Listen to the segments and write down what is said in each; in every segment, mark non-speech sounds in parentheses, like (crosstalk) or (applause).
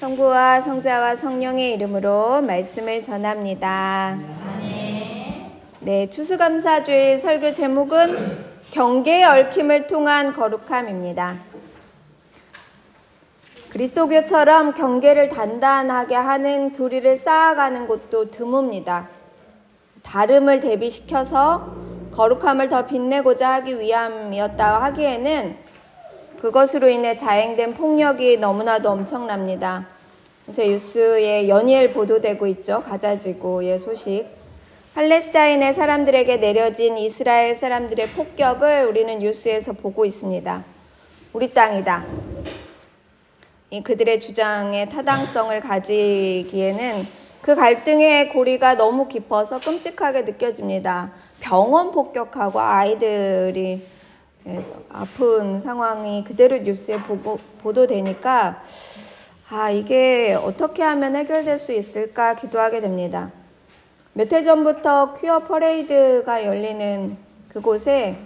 성부와 성자와 성령의 이름으로 말씀을 전합니다. 네, 추수감사주일 설교 제목은 경계의 얽힘을 통한 거룩함입니다. 그리스도교처럼 경계를 단단하게 하는 교리를 쌓아가는 곳도 드뭅니다. 다름을 대비시켜서 거룩함을 더 빛내고자 하기 위함이었다 하기에는 그것으로 인해 자행된 폭력이 너무나도 엄청납니다. 그래서 뉴스에 연일 보도되고 있죠. 가자지구의 소식. 팔레스타인의 사람들에게 내려진 이스라엘 사람들의 폭격을 우리는 뉴스에서 보고 있습니다. 우리 땅이다. 그들의 주장의 타당성을 가지기에는 그 갈등의 고리가 너무 깊어서 끔찍하게 느껴집니다. 병원 폭격하고 아이들이 아픈 상황이 그대로 뉴스에 보고, 보도되니까 아, 이게 어떻게 하면 해결될 수 있을까 기도하게 됩니다. 몇 해 전부터 퀴어 퍼레이드가 열리는 그곳에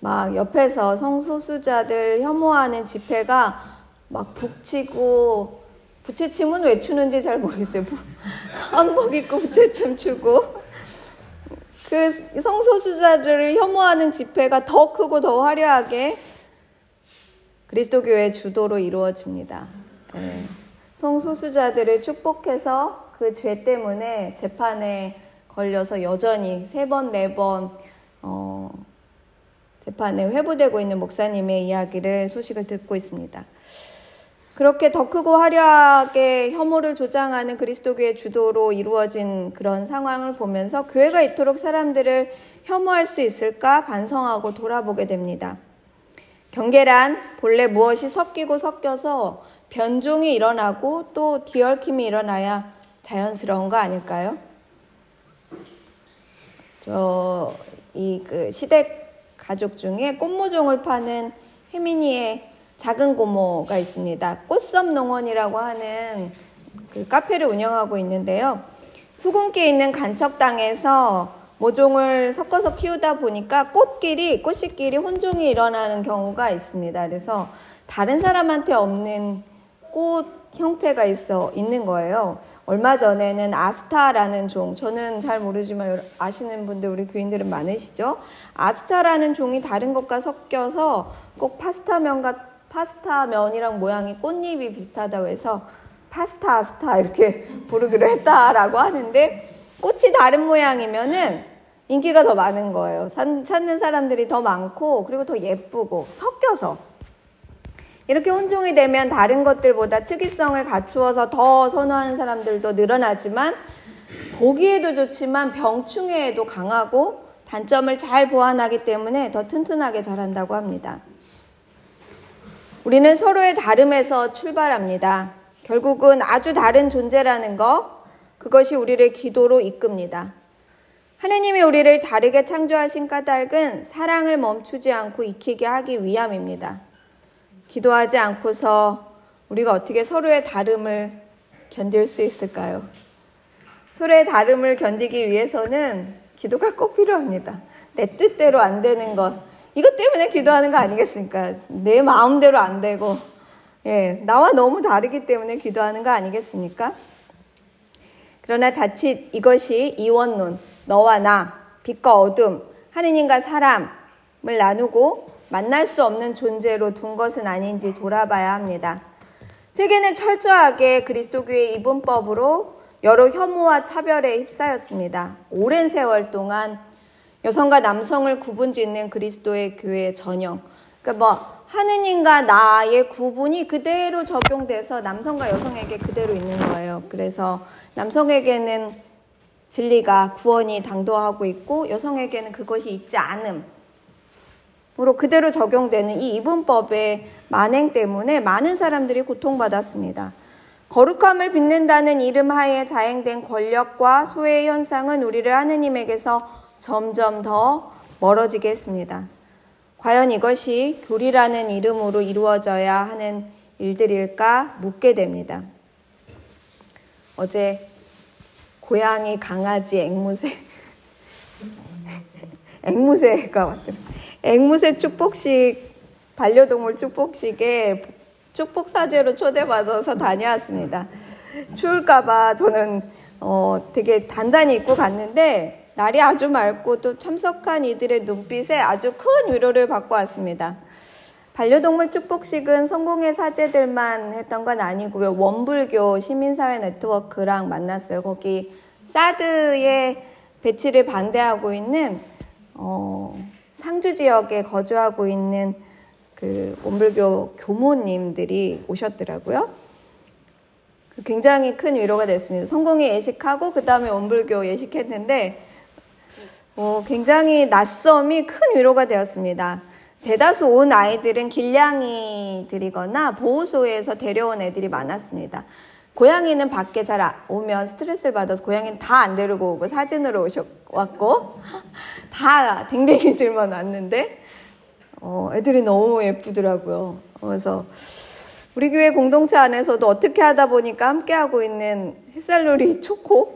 막 옆에서 성소수자들 혐오하는 집회가 막 북치고 부채춤은 왜 추는지 잘 모르겠어요. (laughs) 한복 입고 부채춤 추고 그 성소수자들을 혐오하는 집회가 더 크고 더 화려하게 그리스도교회 주도로 이루어집니다. 네. 성소수자들을 축복해서 그 죄 때문에 재판에 걸려서 여전히 세 번, 네 번, 어, 재판에 회부되고 있는 목사님의 이야기를 소식을 듣고 있습니다. 그렇게 더 크고 화려하게 혐오를 조장하는 그리스도교의 주도로 이루어진 그런 상황을 보면서 교회가 이토록 사람들을 혐오할 수 있을까 반성하고 돌아보게 됩니다. 경계란 본래 무엇이 섞이고 섞여서 변종이 일어나고 또 뒤얽힘이 일어나야 자연스러운 거 아닐까요? 저 이 그 시댁 가족 중에 꽃모종을 파는 혜민이의 작은 고모가 있습니다. 꽃섬 농원이라고 하는 그 카페를 운영하고 있는데요. 수군께 있는 간척당에서 모종을 섞어서 키우다 보니까 꽃끼리, 꽃씨끼리 혼종이 일어나는 경우가 있습니다. 그래서 다른 사람한테 없는 꽃 형태가 있어 있는 거예요. 얼마 전에는 아스타라는 종, 저는 잘 모르지만 아시는 분들 우리 교인들은 많으시죠? 아스타라는 종이 다른 것과 섞여서 꼭 파스타면과 파스타 면이랑 모양이 꽃잎이 비슷하다고 해서 파스타 스타 이렇게 (laughs) 부르기로 했다라고 하는데 꽃이 다른 모양이면은 인기가 더 많은 거예요. 찾는 사람들이 더 많고 그리고 더 예쁘고 섞여서 이렇게 혼종이 되면 다른 것들보다 특이성을 갖추어서 더 선호하는 사람들도 늘어나지만 보기에도 좋지만 병충해에도 강하고 단점을 잘 보완하기 때문에 더 튼튼하게 자란다고 합니다. 우리는 서로의 다름에서 출발합니다. 결국은 아주 다른 존재라는 것, 그것이 우리를 기도로 이끕니다. 하느님이 우리를 다르게 창조하신 까닭은 사랑을 멈추지 않고 익히게 하기 위함입니다. 기도하지 않고서 우리가 어떻게 서로의 다름을 견딜 수 있을까요? 서로의 다름을 견디기 위해서는 기도가 꼭 필요합니다. 내 뜻대로 안 되는 것, 이것 때문에 기도하는 거 아니겠습니까? 내 마음대로 안 되고, 예, 나와 너무 다르기 때문에 기도하는 거 아니겠습니까? 그러나 자칫 이것이 이원론, 너와 나, 빛과 어둠, 하느님과 사람을 나누고 만날 수 없는 존재로 둔 것은 아닌지 돌아봐야 합니다. 세계는 철저하게 그리스도교의 이분법으로 여러 혐오와 차별에 휩싸였습니다. 오랜 세월 동안 여성과 남성을 구분 짓는 그리스도의 교회 전형. 그러니까 뭐 하느님과 나의 구분이 그대로 적용돼서 남성과 여성에게 그대로 있는 거예요. 그래서 남성에게는 진리가 구원이 당도하고 있고 여성에게는 그것이 있지 않음. 으로 그대로 적용되는 이 이분법의 만행 때문에 많은 사람들이 고통받았습니다. 거룩함을 빛낸다는 이름 하에 자행된 권력과 소외 현상은 우리를 하느님에게서 점점 더 멀어지게 했습니다. 과연 이것이 교리라는 이름으로 이루어져야 하는 일들일까 묻게 됩니다. 어제 고양이, 강아지, 앵무새, (laughs) 앵무새가 왔더라. 앵무새 축복식, 반려동물 축복식에 축복 사제로 초대받아서 다녀왔습니다. 추울까봐 저는 어, 되게 단단히 입고 갔는데 날이 아주 맑고 또 참석한 이들의 눈빛에 아주 큰 위로를 받고 왔습니다. 반려동물 축복식은 성공의 사제들만 했던 건 아니고요. 원불교 시민사회 네트워크랑 만났어요. 거기 사드의 배치를 반대하고 있는 어, 상주 지역에 거주하고 있는 그 원불교 교모님들이 오셨더라고요. 그 굉장히 큰 위로가 됐습니다. 성공이 예식하고 그 다음에 원불교 예식했는데 어, 굉장히 낯섦이 큰 위로가 되었습니다. 대다수 온 아이들은 길냥이들이거나 보호소에서 데려온 애들이 많았습니다. 고양이는 밖에 잘 오면 스트레스를 받아서 고양이는 다 안 데리고 오고 사진으로 오셨, 왔고 (laughs) 다 댕댕이들만 왔는데 어, 애들이 너무 예쁘더라고요. 그래서 우리 교회 공동체 안에서도 어떻게 하다 보니까 함께하고 있는 햇살놀이 (laughs) 초코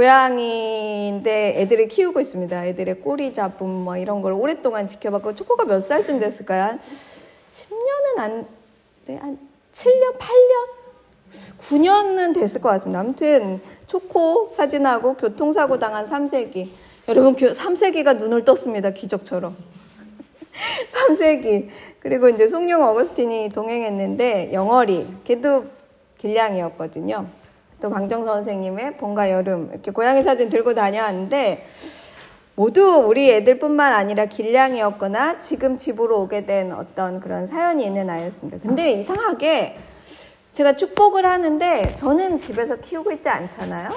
고양이인데 애들을 키우고 있습니다. 애들의 꼬리 잡음 뭐 이런 걸 오랫동안 지켜봤고 초코가 몇 살쯤 됐을까요? 한 10년은 안 돼. 한 7년, 8년? 9년은 됐을 것 같습니다. 아무튼 초코 사진하고 교통사고 당한 3세기. 여러분 3세기가 눈을 떴습니다. 기적처럼. (laughs) 3세기. 그리고 이제 송룡 어거스틴이 동행했는데 영월이 걔도 길냥이었거든요. 또 방정 선생님의 봄과 여름 이렇게 고양이 사진 들고 다녀왔는데 모두 우리 애들뿐만 아니라 길냥이였거나 지금 집으로 오게 된 어떤 그런 사연이 있는 아이였습니다. 근데 이상하게 제가 축복을 하는데 저는 집에서 키우고 있지 않잖아요.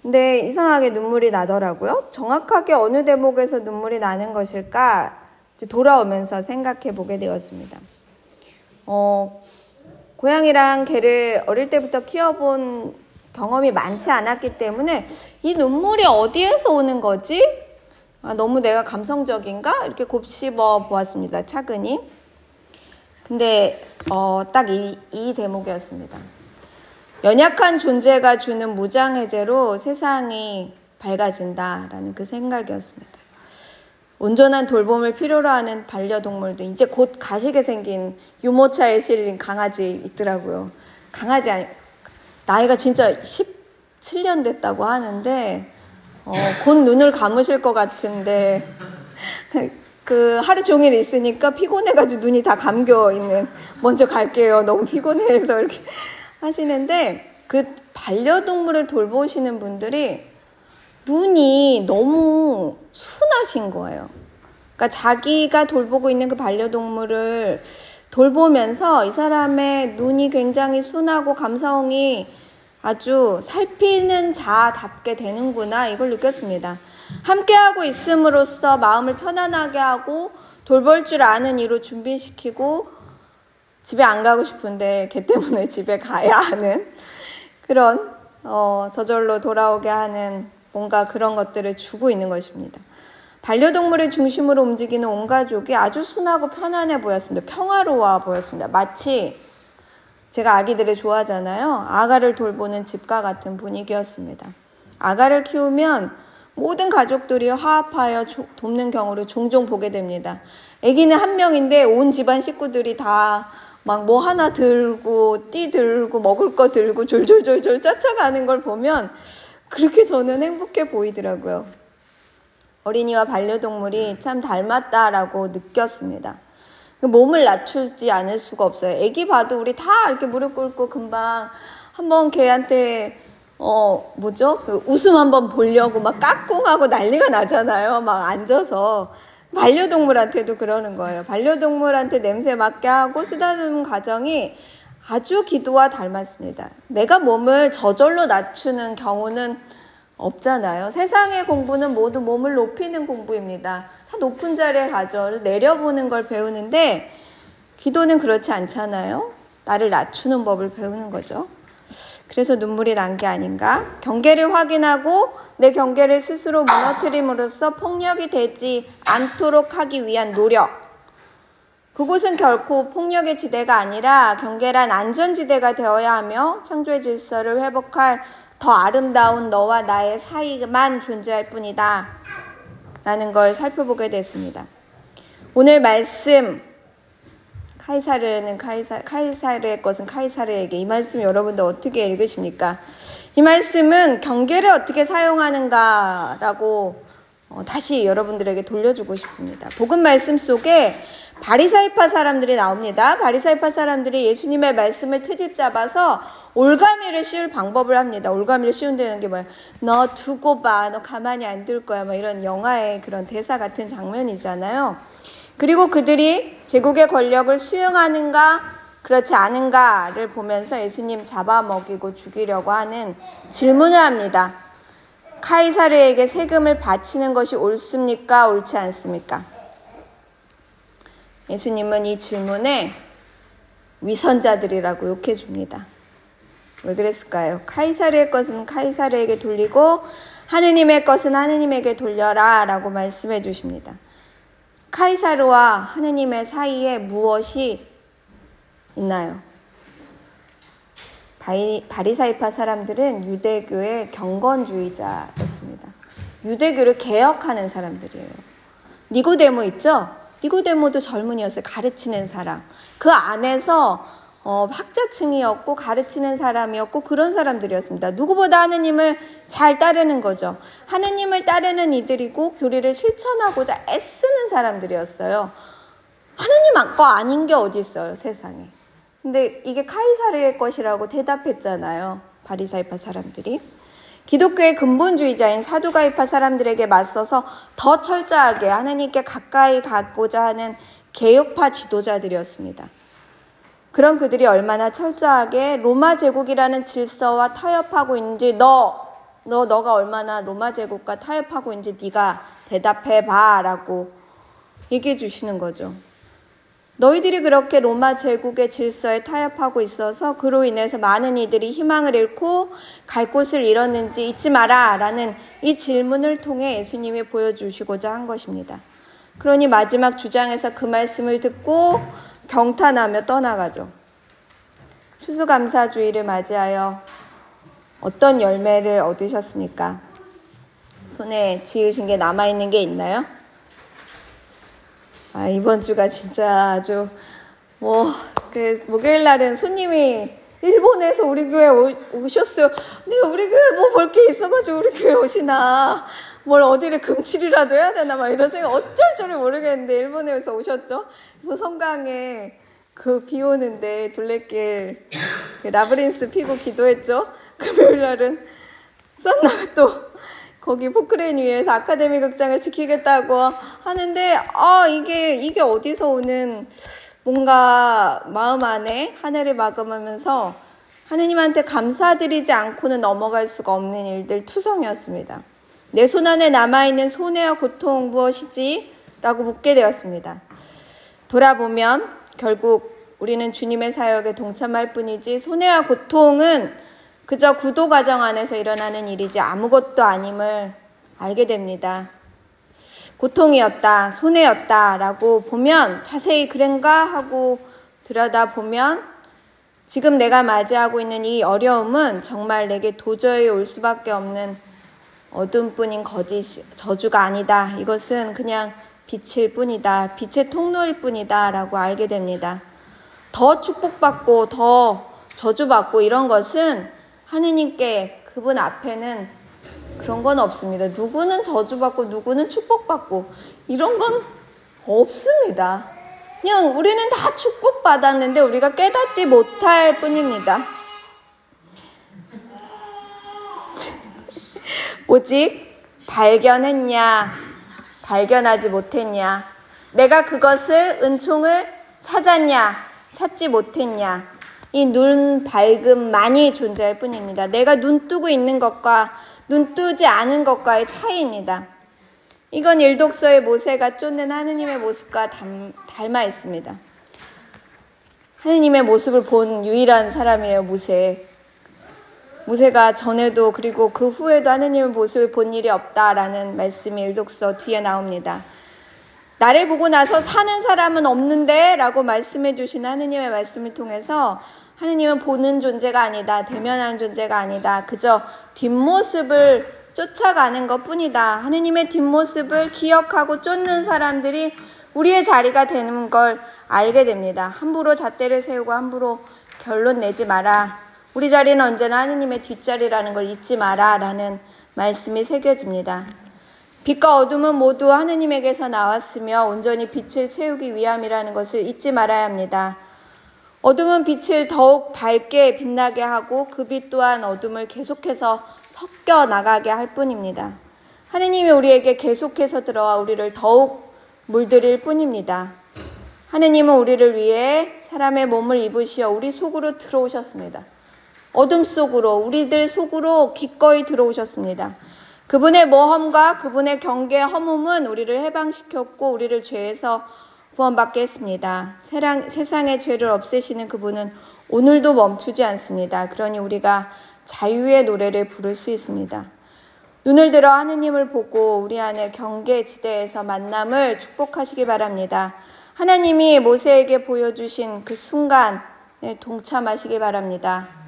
근데 이상하게 눈물이 나더라고요. 정확하게 어느 대목에서 눈물이 나는 것일까 돌아오면서 생각해 보게 되었습니다. 어, 고양이랑 개를 어릴 때부터 키워본 경험이 많지 않았기 때문에 이 눈물이 어디에서 오는 거지? 아, 너무 내가 감성적인가? 이렇게 곱씹어 보았습니다. 차근히. 근데 어, 딱이 이 대목이었습니다. 연약한 존재가 주는 무장해제로 세상이 밝아진다라는 그 생각이었습니다. 온전한 돌봄을 필요로 하는 반려동물도 이제 곧 가시게 생긴 유모차에 실린 강아지 있더라고요. 강아지 아니, 나이가 진짜 17년 됐다고 하는데 어, 곧 눈을 감으실 것 같은데 (laughs) 그 하루 종일 있으니까 피곤해가지고 눈이 다 감겨 있는 먼저 갈게요. 너무 피곤해서 이렇게 (laughs) 하시는데 그 반려동물을 돌보시는 분들이 눈이 너무 순하신 거예요. 그러니까 자기가 돌보고 있는 그 반려동물을 돌보면서 이 사람의 눈이 굉장히 순하고 감성이 아주 살피는 자답게 되는구나 이걸 느꼈습니다. 함께하고 있음으로써 마음을 편안하게 하고 돌볼 줄 아는 이로 준비시키고 집에 안 가고 싶은데 걔 때문에 (laughs) 집에 가야 하는 그런 어, 저절로 돌아오게 하는 뭔가 그런 것들을 주고 있는 것입니다. 반려동물을 중심으로 움직이는 온 가족이 아주 순하고 편안해 보였습니다. 평화로워 보였습니다. 마치 제가 아기들을 좋아하잖아요. 아가를 돌보는 집과 같은 분위기였습니다. 아가를 키우면 모든 가족들이 화합하여 돕는 경우를 종종 보게 됩니다. 아기는 한 명인데 온 집안 식구들이 다 막 뭐 하나 들고 띠 들고 먹을 거 들고 졸졸졸졸 쫓아가는 걸 보면 그렇게 저는 행복해 보이더라고요. 어린이와 반려동물이 참 닮았다라고 느꼈습니다. 몸을 낮추지 않을 수가 없어요. 애기 봐도 우리 다 이렇게 무릎 꿇고 금방 한번 걔한테 어 뭐죠? 그 웃음 한번 보려고 막 까꿍하고 난리가 나잖아요. 막 앉아서 반려동물한테도 그러는 거예요. 반려동물한테 냄새 맡게 하고 쓰다듬는 과정이 아주 기도와 닮았습니다. 내가 몸을 저절로 낮추는 경우는 없잖아요. 세상의 공부는 모두 몸을 높이는 공부입니다. 다 높은 자리에 가죠. 내려보는 걸 배우는데 기도는 그렇지 않잖아요. 나를 낮추는 법을 배우는 거죠. 그래서 눈물이 난 게 아닌가? 경계를 확인하고 내 경계를 스스로 무너뜨림으로써 폭력이 되지 않도록 하기 위한 노력. 그곳은 결코 폭력의 지대가 아니라 경계란 안전지대가 되어야 하며 창조의 질서를 회복할 더 아름다운 너와 나의 사이만 존재할 뿐이다. 라는 걸 살펴보게 됐습니다. 오늘 말씀 카이사르는 카이사, 카이사르의 것은 카이사르에게 이 말씀 여러분들 어떻게 읽으십니까? 이 말씀은 경계를 어떻게 사용하는가라고 어, 다시 여러분들에게 돌려주고 싶습니다. 복음 말씀 속에 바리사이파 사람들이 나옵니다. 바리사이파 사람들이 예수님의 말씀을 트집 잡아서 올가미를 씌울 방법을 합니다. 올가미를 씌운다는 게 뭐야? 너 두고 봐. 너 가만히 안 둘 거야. 뭐 이런 영화의 그런 대사 같은 장면이잖아요. 그리고 그들이 제국의 권력을 수용하는가 그렇지 않은가를 보면서 예수님 잡아먹이고 죽이려고 하는 질문을 합니다. 카이사르에게 세금을 바치는 것이 옳습니까? 옳지 않습니까? 예수님은 이 질문에 위선자들이라고 욕해 줍니다. 왜 그랬을까요? 카이사르의 것은 카이사르에게 돌리고 하느님의 것은 하느님에게 돌려라 라고 말씀해 주십니다. 카이사르와 하느님의 사이에 무엇이 있나요? 바리, 바리사이파 사람들은 유대교의 경건주의자였습니다. 유대교를 개혁하는 사람들이에요. 니고데모 있죠? 니고데모도 젊은이였어요. 가르치는 사람. 그 안에서 어, 학자층이었고 가르치는 사람이었고 그런 사람들이었습니다. 누구보다 하느님을 잘 따르는 거죠. 하느님을 따르는 이들이고 교리를 실천하고자 애쓰는 사람들이었어요. 하느님 거 아닌 게 어디 있어요, 세상에. 근데 이게 카이사르의 것이라고 대답했잖아요. 바리사이파 사람들이. 기독교의 근본주의자인 사두가이파 사람들에게 맞서서 더 철저하게 하느님께 가까이 가고자 하는 개혁파 지도자들이었습니다. 그런 그들이 얼마나 철저하게 로마 제국이라는 질서와 타협하고 있는지 너, 너, 너가 얼마나 로마 제국과 타협하고 있는지 네가 대답해 봐라고 얘기해 주시는 거죠. 너희들이 그렇게 로마 제국의 질서에 타협하고 있어서 그로 인해서 많은 이들이 희망을 잃고 갈 곳을 잃었는지 잊지 마라 라는 이 질문을 통해 예수님이 보여주시고자 한 것입니다. 그러니 마지막 주장에서 그 말씀을 듣고 경탄하며 떠나가죠. 추수감사주의를 맞이하여 어떤 열매를 얻으셨습니까? 손에 지으신 게 남아있는 게 있나요? 아, 이번 주가 진짜 아주, 뭐, 그, 목요일 날은 손님이 일본에서 우리 교회 오, 셨어요 근데 우리 교회 뭐 볼 게 있어가지고 우리 교회 오시나. 뭘 어디를 금칠이라도 해야 되나 막 이런 생각 어쩔 줄을 모르겠는데 일본에서 오셨죠. 그래서 성강에 그 비 오는데 둘레길 그 라브린스 피고 기도했죠. (laughs) 금요일 날은 썬나 또 거기 포크레인 위에서 아카데미 극장을 지키겠다고 하는데 아 이게 이게 어디서 오는 뭔가 마음 안에 한 해를 마감하면서 하느님한테 감사드리지 않고는 넘어갈 수가 없는 일들 투성이었습니다. 내 손 안에 남아있는 손해와 고통 무엇이지? 라고 묻게 되었습니다. 돌아보면 결국 우리는 주님의 사역에 동참할 뿐이지 손해와 고통은 그저 구도 과정 안에서 일어나는 일이지 아무것도 아님을 알게 됩니다. 고통이었다, 손해였다 라고 보면 자세히 그런가 하고 들여다보면 지금 내가 맞이하고 있는 이 어려움은 정말 내게 도저히 올 수밖에 없는 어둠뿐인 거짓 저주가 아니다. 이것은 그냥 빛일 뿐이다. 빛의 통로일 뿐이다. 라고 알게 됩니다. 더 축복받고 더 저주받고 이런 것은 하느님께 그분 앞에는 그런 건 없습니다. 누구는 저주받고 누구는 축복받고 이런 건 없습니다. 그냥 우리는 다 축복받았는데 우리가 깨닫지 못할 뿐입니다. 오직 발견했냐, 발견하지 못했냐, 내가 그것을 은총을 찾았냐, 찾지 못했냐, 이 눈 밝음만이 존재할 뿐입니다. 내가 눈 뜨고 있는 것과 눈 뜨지 않은 것과의 차이입니다. 이건 일독서의 모세가 쫓는 하느님의 모습과 닮아 있습니다. 하느님의 모습을 본 유일한 사람이에요, 모세. 모세가 전에도 그리고 그 후에도 하느님의 모습을 본 일이 없다라는 말씀이 일독서 뒤에 나옵니다. 나를 보고 나서 사는 사람은 없는데 라고 말씀해 주신 하느님의 말씀을 통해서 하느님은 보는 존재가 아니다. 대면하는 존재가 아니다. 그저 뒷모습을 쫓아가는 것 뿐이다. 하느님의 뒷모습을 기억하고 쫓는 사람들이 우리의 자리가 되는 걸 알게 됩니다. 함부로 잣대를 세우고 함부로 결론 내지 마라. 우리 자리는 언제나 하느님의 뒷자리라는 걸 잊지 마라. 라는 말씀이 새겨집니다. 빛과 어둠은 모두 하느님에게서 나왔으며 온전히 빛을 채우기 위함이라는 것을 잊지 말아야 합니다. 어둠은 빛을 더욱 밝게 빛나게 하고 그 빛 또한 어둠을 계속해서 섞여 나가게 할 뿐입니다. 하느님이 우리에게 계속해서 들어와 우리를 더욱 물들일 뿐입니다. 하느님은 우리를 위해 사람의 몸을 입으시어 우리 속으로 들어오셨습니다. 어둠 속으로, 우리들 속으로 기꺼이 들어오셨습니다. 그분의 모험과 그분의 경계 허물은 우리를 해방시켰고 우리를 죄에서 구원받게 했습니다. 세상의 죄를 없애시는 그분은 오늘도 멈추지 않습니다. 그러니 우리가 자유의 노래를 부를 수 있습니다. 눈을 들어 하느님을 보고 우리 안에 경계 지대에서 만남을 축복하시기 바랍니다. 하나님이 모세에게 보여주신 그 순간에 동참하시기 바랍니다.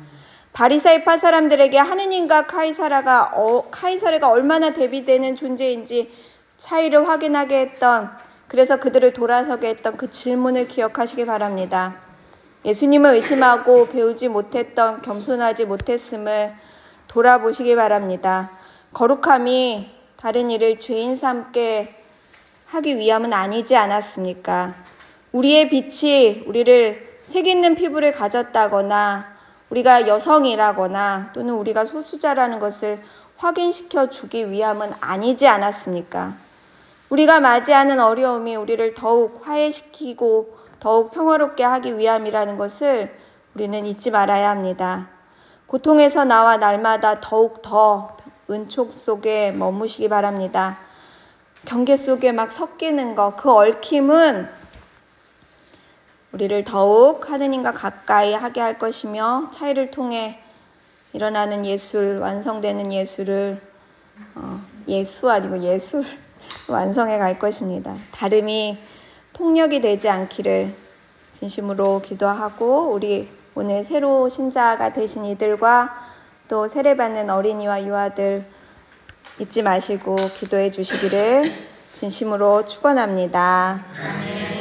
바리사이파 사람들에게 하느님과 카이사라가 어, 카이사르가 얼마나 대비되는 존재인지 차이를 확인하게 했던 그래서 그들을 돌아서게 했던 그 질문을 기억하시기 바랍니다. 예수님을 의심하고 배우지 못했던 겸손하지 못했음을 돌아보시기 바랍니다. 거룩함이 다른 일을 죄인 삼게 하기 위함은 아니지 않았습니까? 우리의 빛이 우리를 색 있는 피부를 가졌다거나 우리가 여성이라거나 또는 우리가 소수자라는 것을 확인시켜 주기 위함은 아니지 않았습니까? 우리가 맞이하는 어려움이 우리를 더욱 화해시키고 더욱 평화롭게 하기 위함이라는 것을 우리는 잊지 말아야 합니다. 고통에서 나와 날마다 더욱 더 은총 속에 머무시기 바랍니다. 경계 속에 막 섞이는 것, 그 얽힘은 우리를 더욱 하느님과 가까이 하게 할 것이며 차이를 통해 일어나는 예술, 완성되는 예술을 어, 예수 아니고 예술 (laughs) 완성해 갈 것입니다. 다름이 폭력이 되지 않기를 진심으로 기도하고 우리 오늘 새로 신자가 되신 이들과 또 세례받는 어린이와 유아들 잊지 마시고 기도해 주시기를 진심으로 축원합니다.